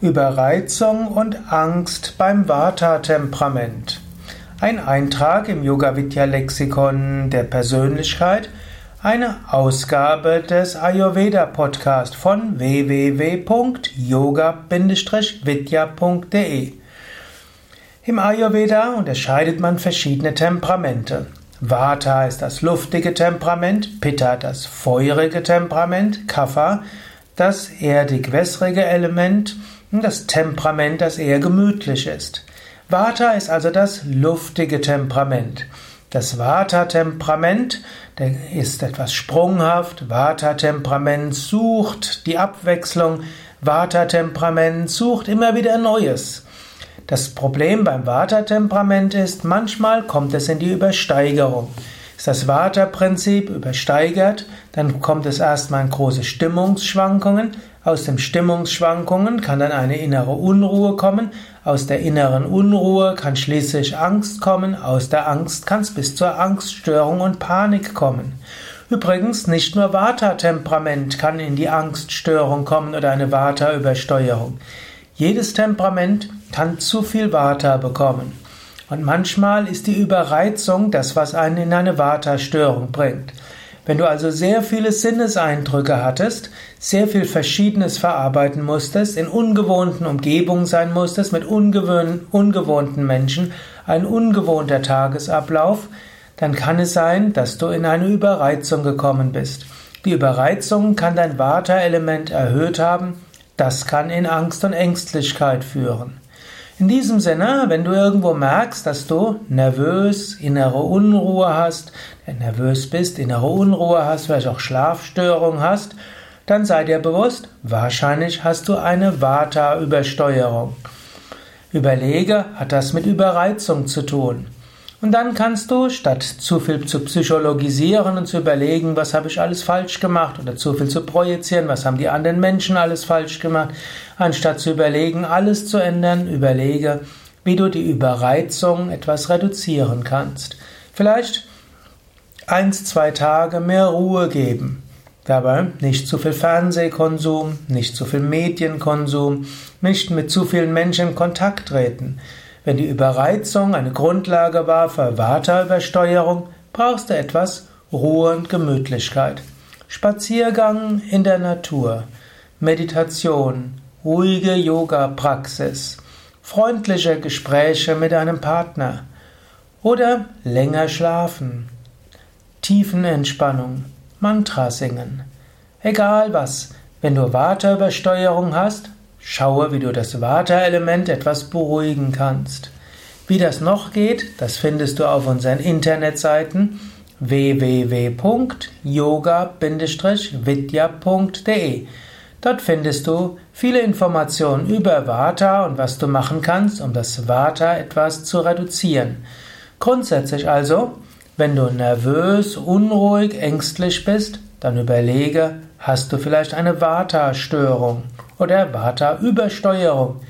Überreizung und Angst beim Vata-Temperament. Ein Eintrag im Yoga Vidya Lexikon der Persönlichkeit, eine Ausgabe des Ayurveda Podcast von www.yoga-vidya.de. Im Ayurveda unterscheidet man verschiedene Temperamente. Vata ist das luftige Temperament, Pitta das feurige Temperament, Kapha das erdig-wässrige Element das Temperament, das eher gemütlich ist. Vata ist also das luftige Temperament. Das Vata-Temperament ist etwas sprunghaft. Vata-Temperament sucht die Abwechslung. Vata-Temperament sucht immer wieder Neues. Das Problem beim Vata-Temperament ist, manchmal kommt es in die Übersteigerung. Ist das Vata-Prinzip übersteigert, dann kommt es erstmal in große Stimmungsschwankungen. Aus den Stimmungsschwankungen kann dann eine innere Unruhe kommen. Aus der inneren Unruhe kann schließlich Angst kommen. Aus der Angst kann es bis zur Angststörung und Panik kommen. Übrigens, nicht nur Vata-Temperament kann in die Angststörung kommen oder eine Vata-Übersteuerung. Jedes Temperament kann zu viel Vata bekommen. Und manchmal ist die Überreizung das, was einen in eine Vata-Störung bringt. Wenn du also sehr viele Sinneseindrücke hattest, sehr viel Verschiedenes verarbeiten musstest, in ungewohnten Umgebungen sein musstest, mit ungewohnten Menschen, ein ungewohnter Tagesablauf, dann kann es sein, dass du in eine Überreizung gekommen bist. Die Überreizung kann dein Vata-Element erhöht haben, das kann in Angst und Ängstlichkeit führen. In diesem Sinne, wenn du irgendwo merkst, dass du nervös, innere Unruhe hast, nervös bist, innere Unruhe hast, vielleicht auch Schlafstörung hast, dann sei dir bewusst, wahrscheinlich hast du eine Vata-Übersteuerung. Überlege, hat das mit Überreizung zu tun? Und dann kannst du, statt zu viel zu psychologisieren und zu überlegen, was habe ich alles falsch gemacht, oder zu viel zu projizieren, was haben die anderen Menschen alles falsch gemacht, anstatt zu überlegen, alles zu ändern, überlege, wie du die Überreizung etwas reduzieren kannst. Vielleicht eins, zwei Tage mehr Ruhe geben. Dabei nicht zu viel Fernsehkonsum, nicht zu viel Medienkonsum, nicht mit zu vielen Menschen in Kontakt treten. Wenn die Überreizung eine Grundlage war für Vata-Übersteuerung, brauchst du etwas Ruhe und Gemütlichkeit. Spaziergang in der Natur, Meditation, ruhige Yoga-Praxis, freundliche Gespräche mit einem Partner oder länger schlafen, Tiefenentspannung, Mantra singen. Egal was, wenn du Vata-Übersteuerung hast, Schaue, wie du das Vata-Element etwas beruhigen kannst. Wie das noch geht, das findest du auf unseren Internetseiten www.yoga-vidya.de. Dort findest du viele Informationen über Vata und was du machen kannst, um das Vata etwas zu reduzieren. Grundsätzlich also, wenn du nervös, unruhig, ängstlich bist, dann überlege, hast du vielleicht eine Vata-Störung oder Vata-Übersteuerung.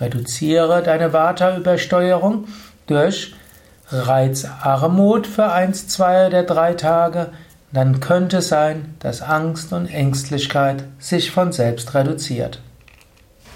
Reduziere deine Vata-Übersteuerung durch Reizarmut für eins, zwei oder drei Tage. Dann könnte es sein, dass Angst und Ängstlichkeit sich von selbst reduziert.